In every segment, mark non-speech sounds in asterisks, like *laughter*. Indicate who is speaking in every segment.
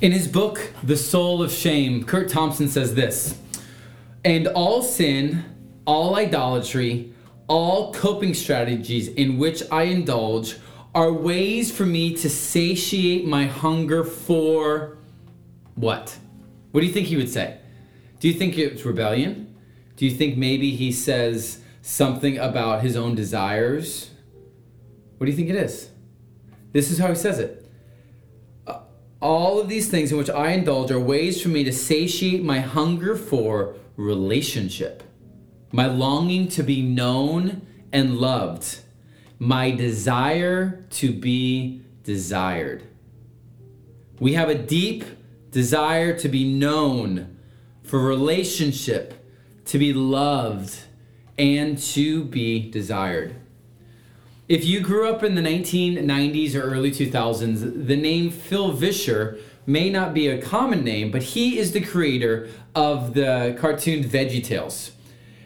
Speaker 1: In his book, The Soul of Shame, Curt Thompson says this And all sin, all idolatry, all coping strategies in which I indulge are ways for me to satiate my hunger for what? What do you think he would say? Do you think it's rebellion? Do you think maybe he says something about his own desires? What do you think it is? This is how he says it. All of these things in which I indulge are ways for me to satiate my hunger for relationship, my longing to be known and loved, my desire to be desired. We have a deep desire to be known, for relationship, to be loved, and to be desired. If you grew up in the 1990s or early 2000s, the name Phil Vischer may not be a common name, but he is the creator of the cartoon VeggieTales.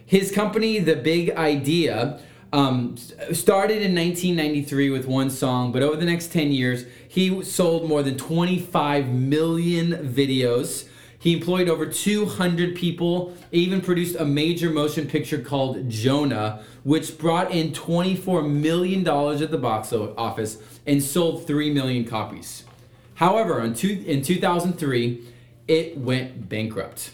Speaker 1: His company, The Big Idea, um, started in 1993 with one song, but over the next 10 years, he sold more than 25 million videos. He employed over 200 people, even produced a major motion picture called Jonah, which brought in $24 million at the box office and sold 3 million copies. However, in, two, in 2003, it went bankrupt.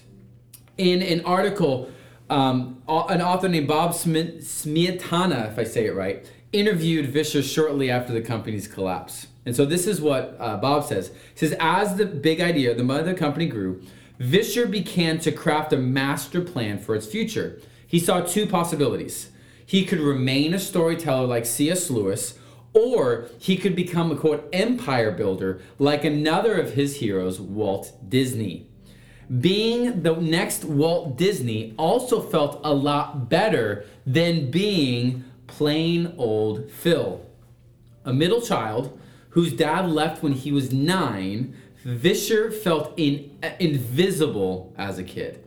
Speaker 1: In an article, um, an author named Bob Smietana, if I say it right, interviewed Vischer shortly after the company's collapse. And so this is what uh, Bob says. He says, as the big idea, the mother company grew, Vischer began to craft a master plan for its future. He saw two possibilities. He could remain a storyteller like C.S. Lewis, or he could become a quote empire builder like another of his heroes, Walt Disney. Being the next Walt Disney also felt a lot better than being plain old Phil. A middle child whose dad left when he was nine, Vischer felt in, invisible as a kid.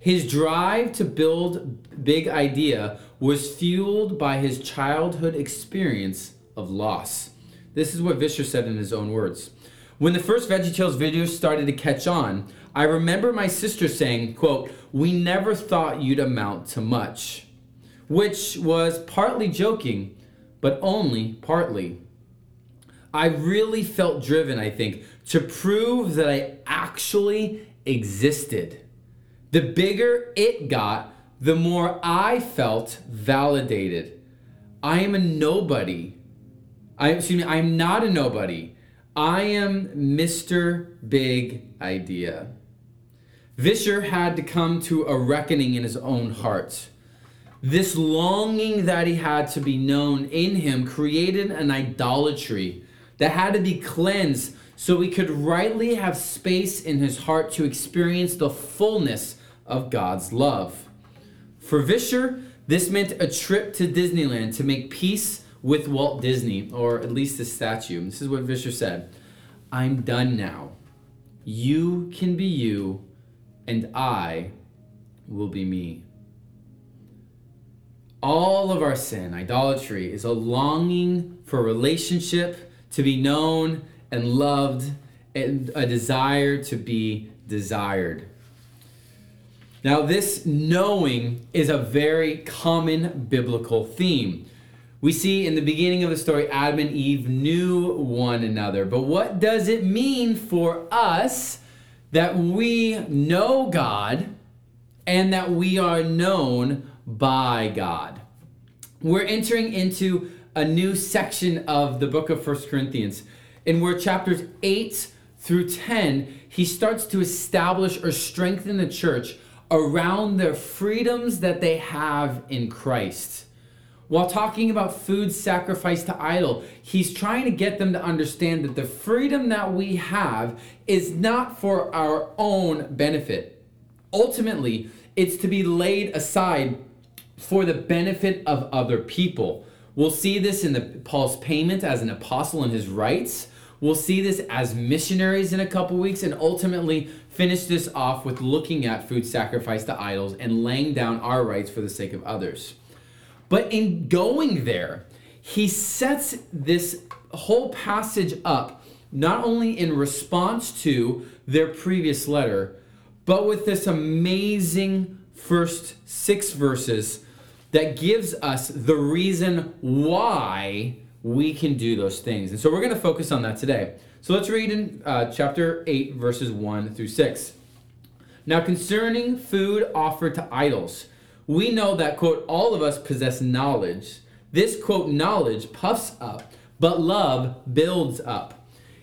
Speaker 1: His drive to build Big Idea was fueled by his childhood experience of loss. This is what Vischer said in his own words. When the first VeggieTales videos started to catch on, I remember my sister saying, quote, "We never thought you'd amount to much." Which was partly joking, but only partly. I really felt driven, I think, to prove that I actually existed. The bigger it got, the more I felt validated. I am a nobody. I excuse me, I am not a nobody. I am Mr. Big Idea. Vischer had to come to a reckoning in his own heart. This longing that he had to be known in him created an idolatry that had to be cleansed so he could rightly have space in his heart to experience the fullness of God's love. For Vischer, this meant a trip to Disneyland to make peace with Walt Disney, or at least the statue. This is what Vischer said I'm done now. You can be you, and I will be me. All of our sin, idolatry, is a longing for relationship, to be known and loved, and a desire to be desired. Now, this knowing is a very common biblical theme. We see in the beginning of the story, Adam and Eve knew one another. But what does it mean for us that we know God and that we are known by God? We're entering into a new section of the book of First Corinthians, in where chapters 8 through 10, he starts to establish or strengthen the church around the freedoms that they have in Christ. While talking about food sacrificed to idol, he's trying to get them to understand that the freedom that we have is not for our own benefit. Ultimately, it's to be laid aside for the benefit of other people. We'll see this in the Paul's payment as an apostle and his rights. We'll see this as missionaries in a couple weeks and ultimately finish this off with looking at food sacrificed to idols and laying down our rights for the sake of others. But in going there, he sets this whole passage up not only in response to their previous letter, but with this amazing first six verses that gives us the reason why we can do those things. And so we're going to focus on that today. So let's read in uh, chapter 8, verses 1 through 6. Now, concerning food offered to idols, we know that, quote, all of us possess knowledge. This, quote, knowledge puffs up, but love builds up.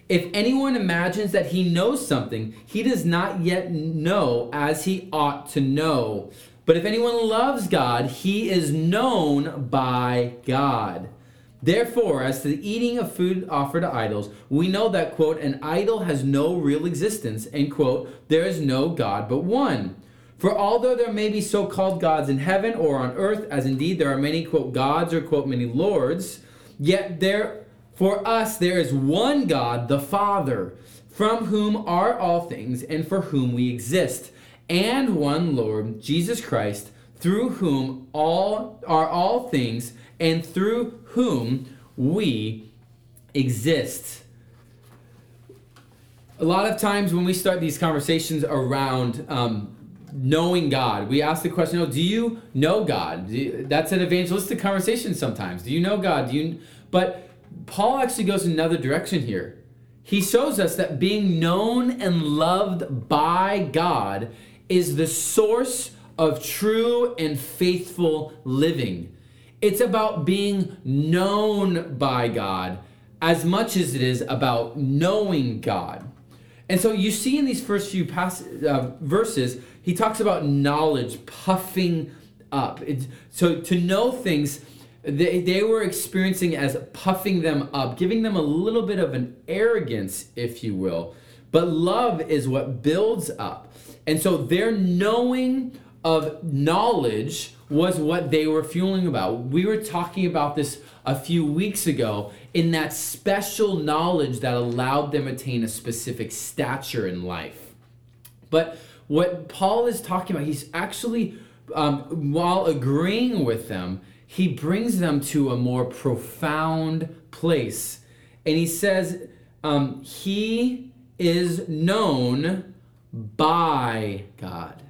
Speaker 1: If anyone imagines that he knows something, he does not yet know as he ought to know. But if anyone loves God, he is known by God. Therefore, as to the eating of food offered to idols, we know that, quote, an idol has no real existence, and, quote, there is no God but one. For although there may be so called gods in heaven or on earth, as indeed there are many, quote, gods or, quote, many lords, yet there, for us, there is one God, the Father, from whom are all things and for whom we exist and one Lord, Jesus Christ, through whom all are all things and through whom we exist. A lot of times when we start these conversations around um, knowing God, we ask the question, "Oh, do you know God?" You, that's an evangelistic conversation sometimes. Do you know God? Do you? But Paul actually goes another direction here. He shows us that being known and loved by God is the source of true and faithful living. It's about being known by God as much as it is about knowing God. And so you see in these first few pass- uh, verses, he talks about knowledge puffing up. It's, so to know things, they, they were experiencing as puffing them up, giving them a little bit of an arrogance, if you will. But love is what builds up. And so their knowing of knowledge was what they were fueling about. We were talking about this a few weeks ago in that special knowledge that allowed them attain a specific stature in life. But what Paul is talking about, he's actually, um, while agreeing with them, he brings them to a more profound place. And he says, um, He is known by God.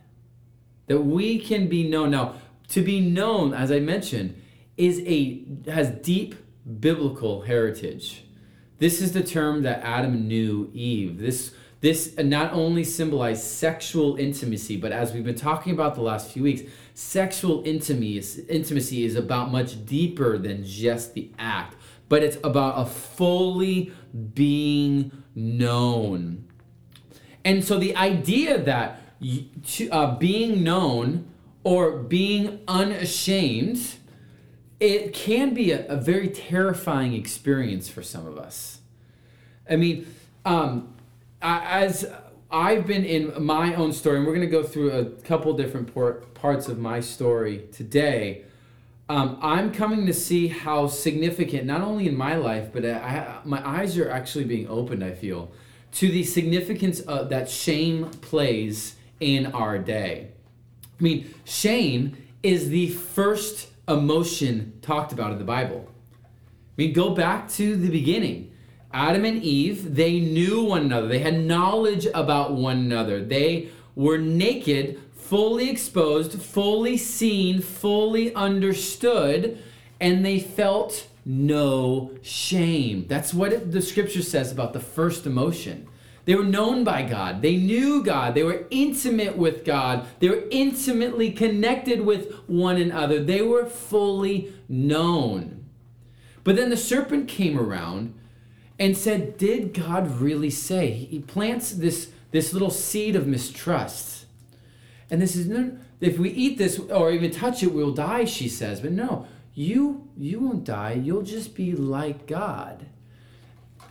Speaker 1: That we can be known. Now, to be known, as I mentioned, is a has deep biblical heritage. This is the term that Adam knew Eve. This this not only symbolized sexual intimacy, but as we've been talking about the last few weeks, sexual intimacy intimacy is about much deeper than just the act, but it's about a fully being known. And so the idea that uh, being known or being unashamed, it can be a, a, very terrifying experience for some of us. I mean, um, as I've been in my own story, and we're going to go through a couple different parts of my story today. Um, I'm coming to see how significant, not only in my life, but I, my eyes are actually being opened, I feel, to the significance of, that shame plays in our day. I mean, shame is the first emotion talked about in the Bible. I mean, go back to the beginning. Adam and Eve, they knew one another. They had knowledge about one another. They were naked, fully exposed, fully seen, fully understood, and they felt no shame. That's what the scripture says about the first emotion. They were known by God. They knew God. They were intimate with God. They were intimately connected with one another. They were fully known. But then the serpent came around and said, Did God really say? He plants this, this little seed of mistrust. And this is, if we eat this or even touch it, we'll die, she says. But no, you you won't die you'll just be like god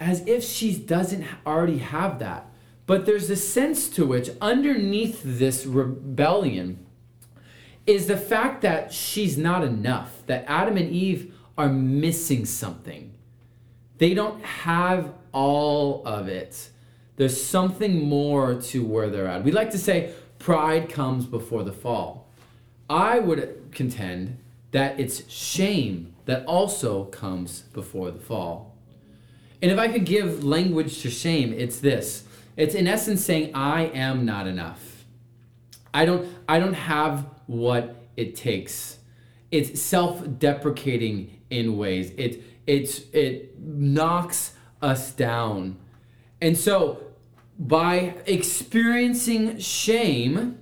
Speaker 1: as if she doesn't already have that. But there's a sense to which underneath this rebellion is the fact that she's not enough that adam and eve are missing something. They don't have all of it. There's something more to where they're at. We like to say pride comes before the fall. I would contend that it's shame that also comes before the fall. And if I could give language to shame, it's this. It's in essence saying I am not enough. I don't I don't have what it takes. It's self-deprecating in ways. It it's it knocks us down. And so by experiencing shame,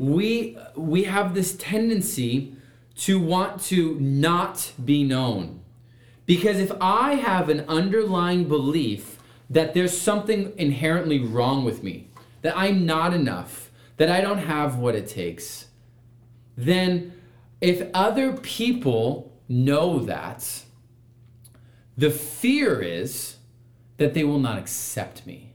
Speaker 1: we we have this tendency to want to not be known. Because if I have an underlying belief that there's something inherently wrong with me, that I'm not enough, that I don't have what it takes, then if other people know that, the fear is that they will not accept me,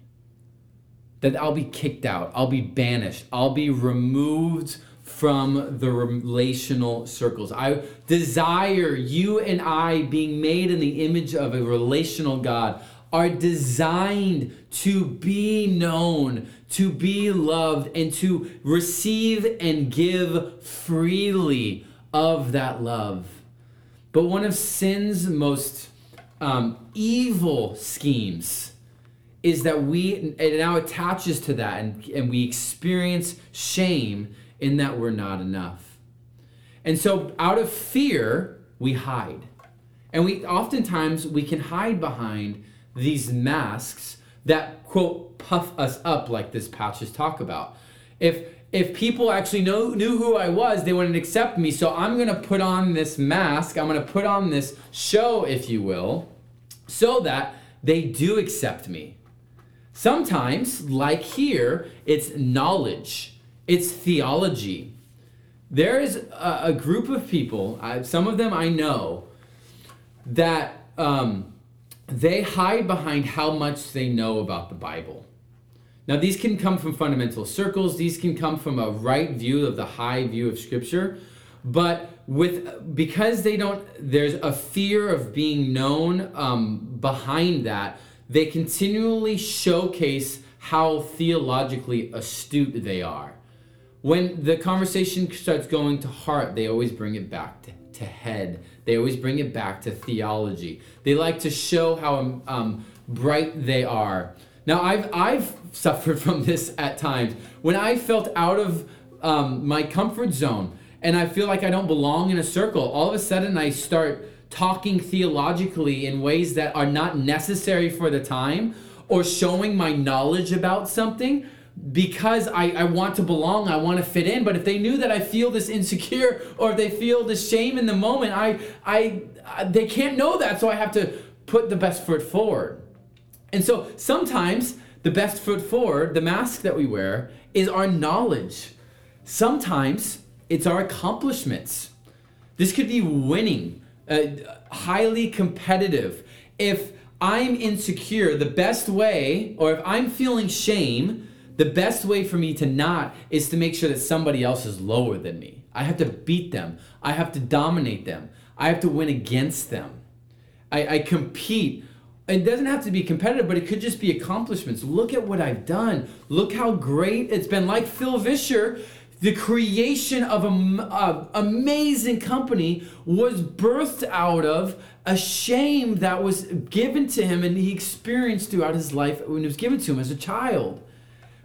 Speaker 1: that I'll be kicked out, I'll be banished, I'll be removed from the relational circles. I desire you and I being made in the image of a relational God are designed to be known, to be loved, and to receive and give freely of that love. But one of sin's most um, evil schemes is that we, it now attaches to that, and, and we experience shame in that we're not enough. And so out of fear, we hide. And we oftentimes we can hide behind these masks that quote puff us up like this patches talk about. If if people actually know knew who I was, they wouldn't accept me. So I'm gonna put on this mask, I'm gonna put on this show, if you will, so that they do accept me. Sometimes, like here, it's knowledge, it's theology. There is a, a group of people, I, some of them I know, that um, they hide behind how much they know about the Bible. Now, these can come from fundamental circles, these can come from a right view of the high view of Scripture, but with because they don't there's a fear of being known um, behind that they continually showcase how theologically astute they are when the conversation starts going to heart they always bring it back to, to head. They always bring it back to theology. They like to show how um, bright they are. Now i've i've suffered *laughs* from this at times. When i felt out of um, my comfort zone and I feel like I don't belong in a circle, all of a sudden I start talking theologically in ways that are not necessary for the time or showing my knowledge about something because I, I want to belong, I want to fit in. But if they knew that I feel this insecure or if they feel this shame in the moment, I, I, I they can't know that, so I have to put the best foot forward. And so sometimes the best foot forward, the mask that we wear, is our knowledge. Sometimes it's our accomplishments. This could be winning, uh, highly competitive. If I'm insecure, the best way, or if I'm feeling shame, the best way for me to not is to make sure that somebody else is lower than me. I have to beat them. I have to dominate them. I have to win against them. I, I compete. It doesn't have to be competitive, but it could just be accomplishments. Look at what I've done. Look how great it's been. Like Phil Vischer, the creation of an amazing company was birthed out of a shame that was given to him and he experienced throughout his life when it was given to him as a child.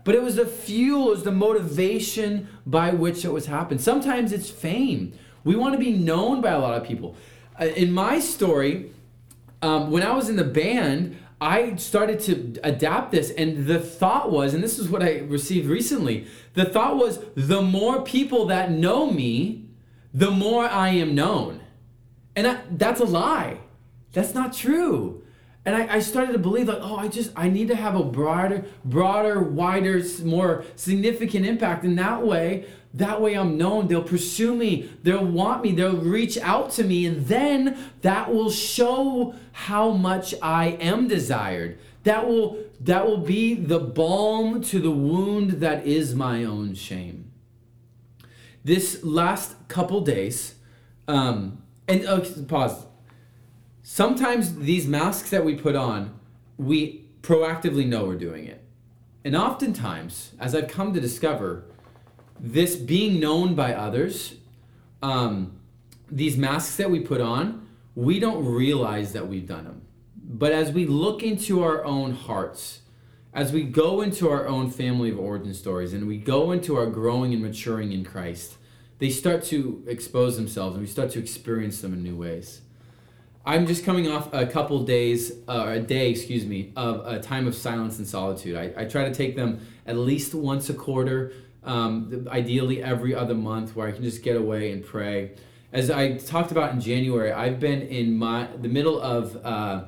Speaker 1: But it was the fuel, it was the motivation by which it was happened. Sometimes it's fame. We want to be known by a lot of people. Uh, in my story, um, when I was in the band, I started to adapt this, and the thought was, and this is what I received recently the thought was, the more people that know me, the more I am known. And I, that's a lie. That's not true. And I, I started to believe, like, oh, I just, I need to have a broader, broader, wider, more significant impact. And that way, that way I'm known. They'll pursue me. They'll want me. They'll reach out to me. And then that will show how much I am desired. That will that will be the balm to the wound that is my own shame. This last couple days, um, and uh, pause. Sometimes these masks that we put on, we proactively know we're doing it. And oftentimes, as I've come to discover, this being known by others, um, these masks that we put on, we don't realize that we've done them but as we look into our own hearts, as we go into our own family of origin stories and we go into our growing and maturing in Christ, they start to expose themselves and we start to experience them in new ways. I'm just coming off a couple days, uh, a day, excuse me, of a time of silence and solitude. I, I try to take them at least once a quarter, um, ideally every other month, where I can just get away and pray. As I talked about in January, I've been in my the middle of uh,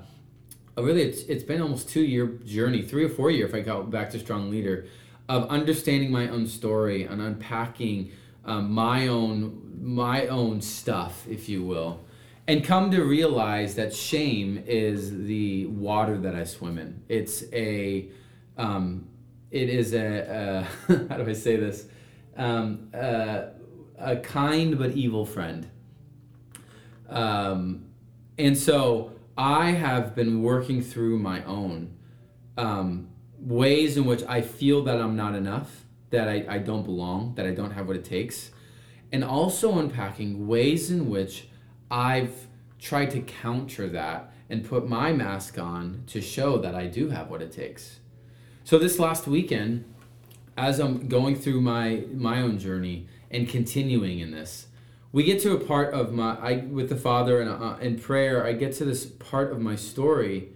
Speaker 1: really it's, it's been almost two year journey, three or four year if I go back to Strong Leader, of understanding my own story and unpacking um, my own my own stuff, if you will and come to realize that shame is the water that I swim in. It's a, um, it is a, a *laughs* how do I say this? Um, a kind but evil friend. Um, and so I have been working through my own um, ways in which I feel that I'm not enough, that I, I don't belong, that I don't have what it takes, and also unpacking ways in which I've tried to counter that and put my mask on to show that I do have what it takes. So this last weekend, as I'm going through my my own journey and continuing in this, we get to a part of my I with the Father and uh, in prayer. I get to this part of my story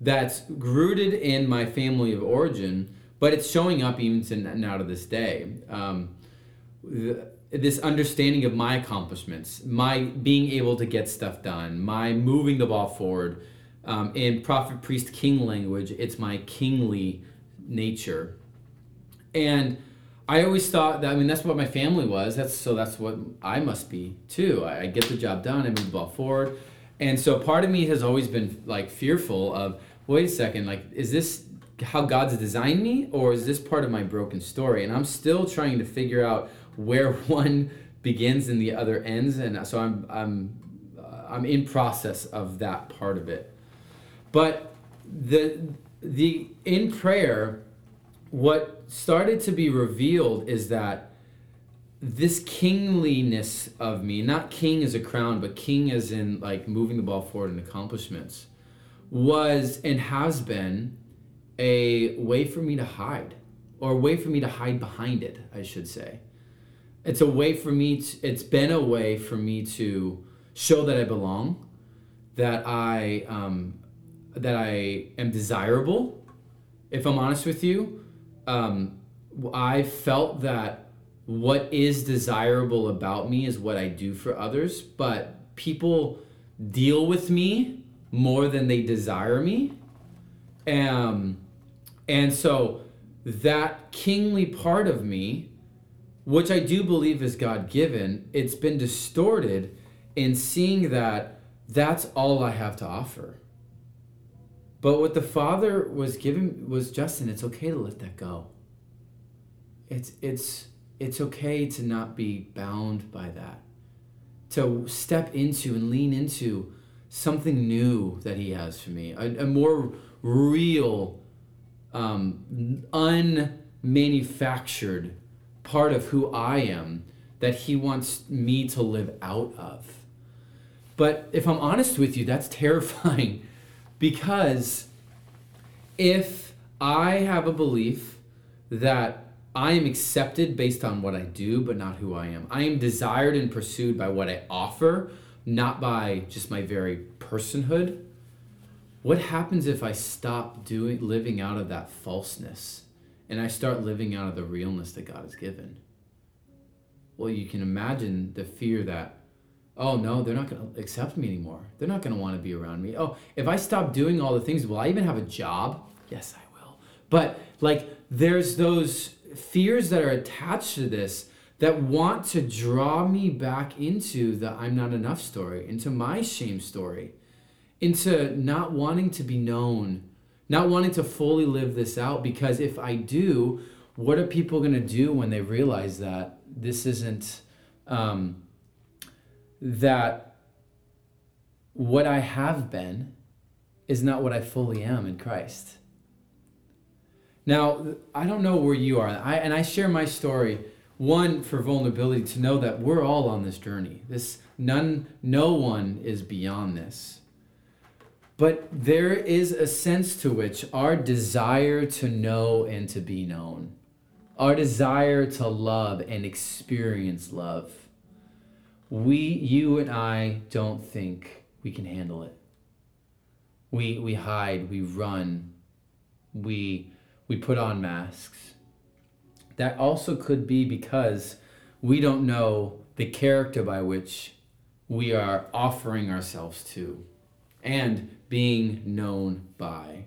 Speaker 1: that's rooted in my family of origin, but it's showing up even to now to this day. Um, the, this understanding of my accomplishments, my being able to get stuff done, my moving the ball forward. Um, in prophet, priest, king language, it's my kingly nature. And I always thought that I mean that's what my family was. That's so that's what I must be too. I, I get the job done. I move the ball forward, and so part of me has always been like fearful of wait a second, like is this how God's designed me, or is this part of my broken story? And I'm still trying to figure out where *laughs* one begins and the other ends, and so I'm I'm uh, I'm in process of that part of it. But the the in prayer, what started to be revealed is that this kingliness of me, not king as a crown, but king as in like moving the ball forward in accomplishments, was and has been a way for me to hide, or a way for me to hide behind it, I should say it's a way for me to, it's been a way for me to show that I belong, that I um, that I am desirable. If I'm honest with you, um, I felt that what is desirable about me is what I do for others, but people deal with me more than they desire me. Um, and so that kingly part of me which I do believe is God given, it's been distorted in seeing that that's all I have to offer. But what the Father was giving was Justin, it's okay to let that go. It's it's it's okay to not be bound by that. To step into and lean into something new that he has for me, a, a more real, um, unmanufactured part of who I am that He wants me to live out of. But if I'm honest with you, that's *laughs* terrifying because if I have a belief that I am accepted based on what I do, but not who I am, I am desired and pursued by what I offer, not by just my very personhood. What happens if I stop doing living out of that falseness? And I start living out of the realness that God has given. Well, you can imagine the fear that, oh no, they're not going to accept me anymore. They're not going to want to be around me. Oh, if I stop doing all the things, will I even have a job? Yes, I will. But like, there's those fears that are attached to this that want to draw me back into the I'm not enough story, into my shame story, into not wanting to be known not wanting to fully live this out because if I do, what are people going to do when they realize that this isn't um, that what I have been is not what I fully am in Christ? Now, I don't know where you are, I, and I share my story one for vulnerability to know that we're all on this journey. This none, no one is beyond this. But there is a sense to which our desire to know and to be known, our desire to love and experience love, we, you and I, don't think we can handle it. We, we hide, we run, we, we put on masks. That also could be because we don't know the character by which we are offering ourselves to and being known by.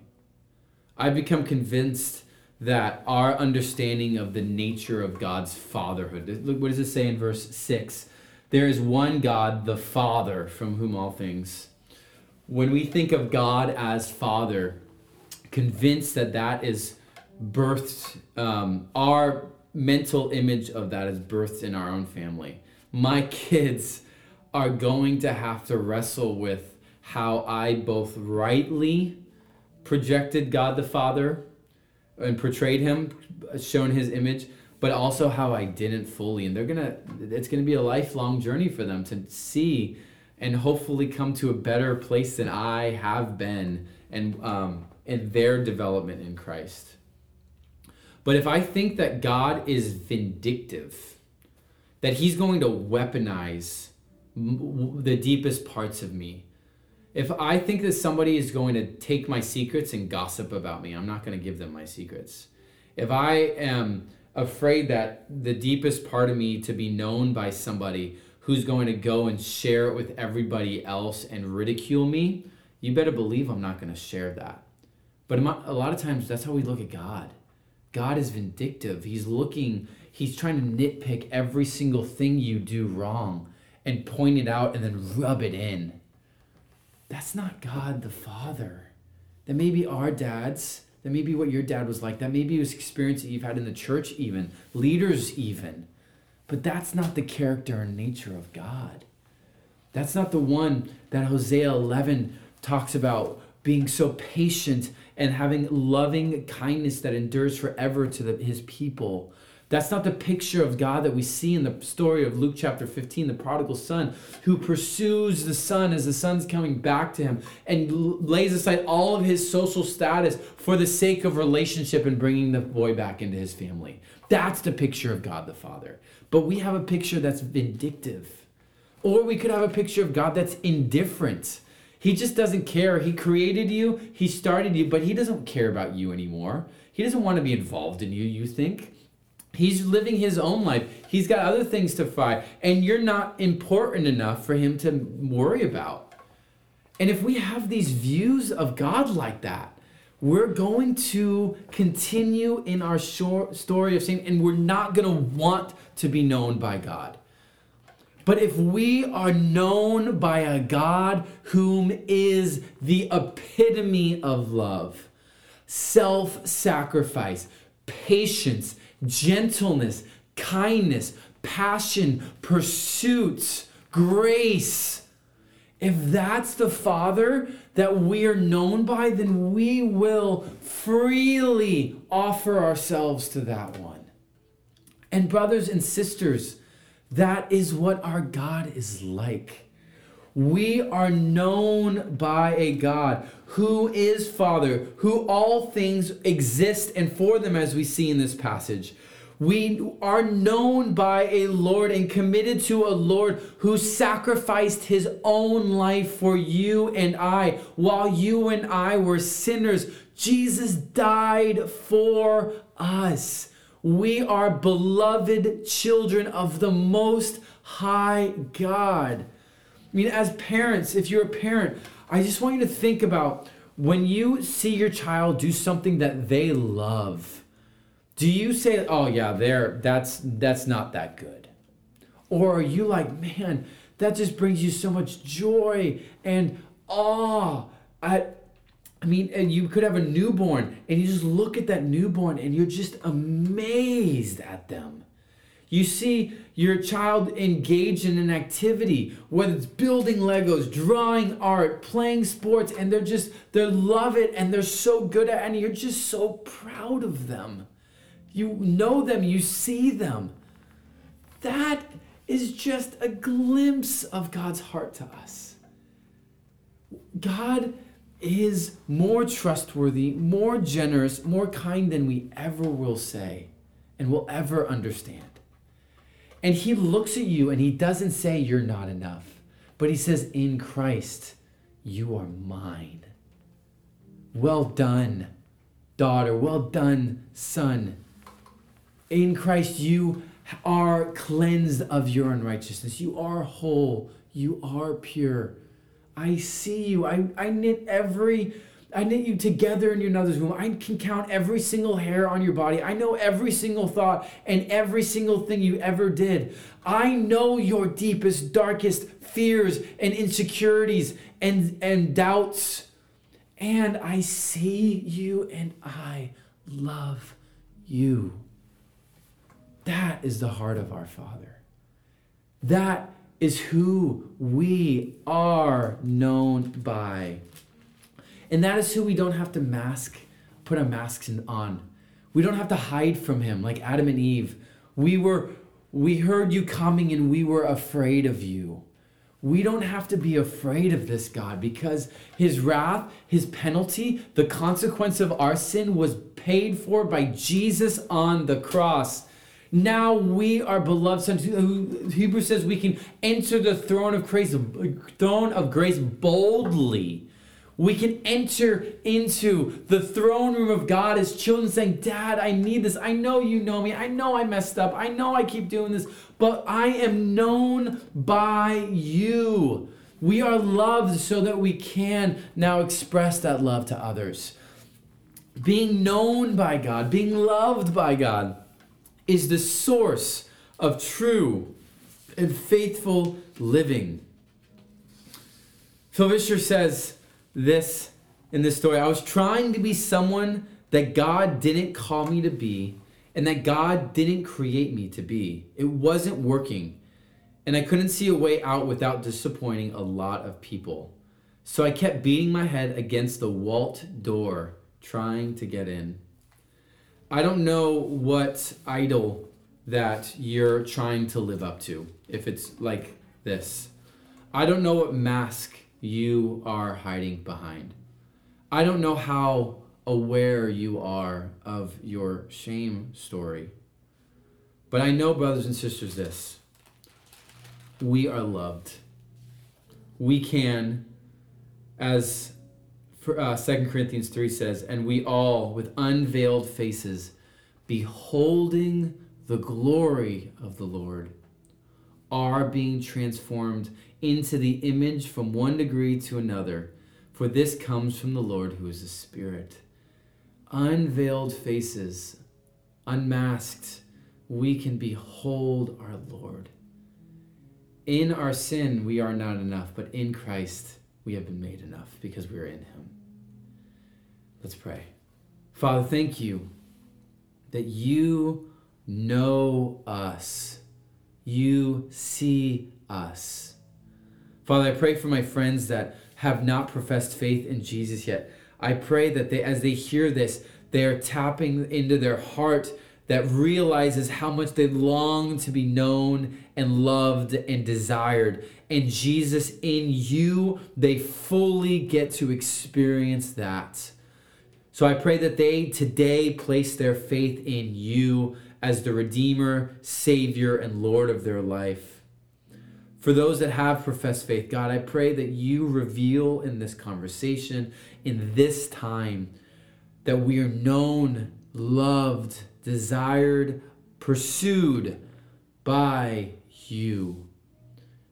Speaker 1: I've become convinced that our understanding of the nature of God's fatherhood. Look, what does it say in verse 6? There is one God, the Father, from whom all things. When we think of God as Father, convinced that that is birthed, um, our mental image of that is birthed in our own family. My kids are going to have to wrestle with how I both rightly projected God the Father and portrayed him, shown his image, but also how I didn't fully. And they're gonna, it's gonna be a lifelong journey for them to see and hopefully come to a better place than I have been and um, in their development in Christ. But if I think that God is vindictive, that He's going to weaponize the deepest parts of me, if I think that somebody is going to take my secrets and gossip about me, I'm not going to give them my secrets. If I am afraid that the deepest part of me to be known by somebody who's going to go and share it with everybody else and ridicule me, you better believe I'm not going to share that. But a lot of times, that's how we look at God. God is vindictive. He's looking, he's trying to nitpick every single thing you do wrong and point it out and then rub it in. That's not God the Father. That may be our dads. That may be what your dad was like. That may be his experience that you've had in the church, even, leaders, even. But that's not the character and nature of God. That's not the one that Hosea 11 talks about being so patient and having loving kindness that endures forever to the, his people. That's not the picture of God that we see in the story of Luke chapter 15, the prodigal son, who pursues the son as the son's coming back to him and lays aside all of his social status for the sake of relationship and bringing the boy back into his family. That's the picture of God the Father. But we have a picture that's vindictive. Or we could have a picture of God that's indifferent. He just doesn't care. He created you, He started you, but He doesn't care about you anymore. He doesn't want to be involved in you, you think. He's living his own life. He's got other things to fight, and you're not important enough for him to worry about. And if we have these views of God like that, we're going to continue in our short story of sin, and we're not going to want to be known by God. But if we are known by a God whom is the epitome of love, self sacrifice, patience, gentleness, kindness, passion, pursuits, grace. If that's the Father that we are known by, then we will freely offer ourselves to that one. And, brothers and sisters, that is what our God is like. We are known by a God who is Father, who all things exist and for them, as we see in this passage. We are known by a Lord and committed to a Lord who sacrificed his own life for you and I. While you and I were sinners, Jesus died for us. We are beloved children of the Most High God. I mean, as parents, if you're a parent, I just want you to think about when you see your child do something that they love. Do you say, "Oh yeah, there that's that's not that good," or are you like, "Man, that just brings you so much joy and awe"? I, I mean, and you could have a newborn, and you just look at that newborn, and you're just amazed at them. You see your child engaged in an activity, whether it's building Legos, drawing art, playing sports, and they're just, they love it and they're so good at it, and you're just so proud of them. You know them, you see them. That is just a glimpse of God's heart to us. God is more trustworthy, more generous, more kind than we ever will say and will ever understand. And he looks at you and he doesn't say you're not enough, but he says, In Christ, you are mine. Well done, daughter. Well done, son. In Christ, you are cleansed of your unrighteousness. You are whole. You are pure. I see you. I, I knit every I knit you together in your mother's womb. I can count every single hair on your body. I know every single thought and every single thing you ever did. I know your deepest, darkest fears and insecurities and, and doubts. And I see you and I love you. That is the heart of our Father. That is who we are known by. And that is who we don't have to mask, put our masks on. We don't have to hide from him like Adam and Eve. We were we heard you coming and we were afraid of you. We don't have to be afraid of this God because his wrath, his penalty, the consequence of our sin was paid for by Jesus on the cross. Now we are beloved sons. Hebrews says we can enter the throne of grace, throne of grace boldly. We can enter into the throne room of God as children saying, Dad, I need this. I know you know me. I know I messed up. I know I keep doing this, but I am known by you. We are loved so that we can now express that love to others. Being known by God, being loved by God is the source of true and faithful living. Phil Vischer says this in this story I was trying to be someone that God didn't call me to be and that God didn't create me to be. It wasn't working. And I couldn't see a way out without disappointing a lot of people. So I kept beating my head against the Walt door, trying to get in. I don't know what idol that you're trying to live up to, if it's like this. I don't know what mask you are hiding behind. I don't know how aware you are of your shame story. But I know, brothers and sisters, this we are loved. We can, as uh, 2 Corinthians 3 says, and we all, with unveiled faces, beholding the glory of the Lord, are being transformed into the image from one degree to another, for this comes from the Lord who is the Spirit. Unveiled faces, unmasked, we can behold our Lord. In our sin, we are not enough, but in Christ, we have been made enough because we are in Him. Let's pray. Father, thank you that you know us, you see us. Father, I pray for my friends that have not professed faith in Jesus yet. I pray that they, as they hear this, they are tapping into their heart that realizes how much they long to be known and loved and desired. And Jesus, in you, they fully get to experience that. So I pray that they today place their faith in you as the Redeemer, Savior, and Lord of their life. For those that have professed faith, God, I pray that you reveal in this conversation, in this time, that we are known, loved, desired, pursued by you.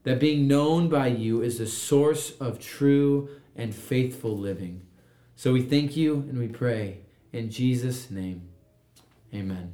Speaker 1: That being known by you is the source of true and faithful living. So we thank you and we pray in Jesus' name. Amen.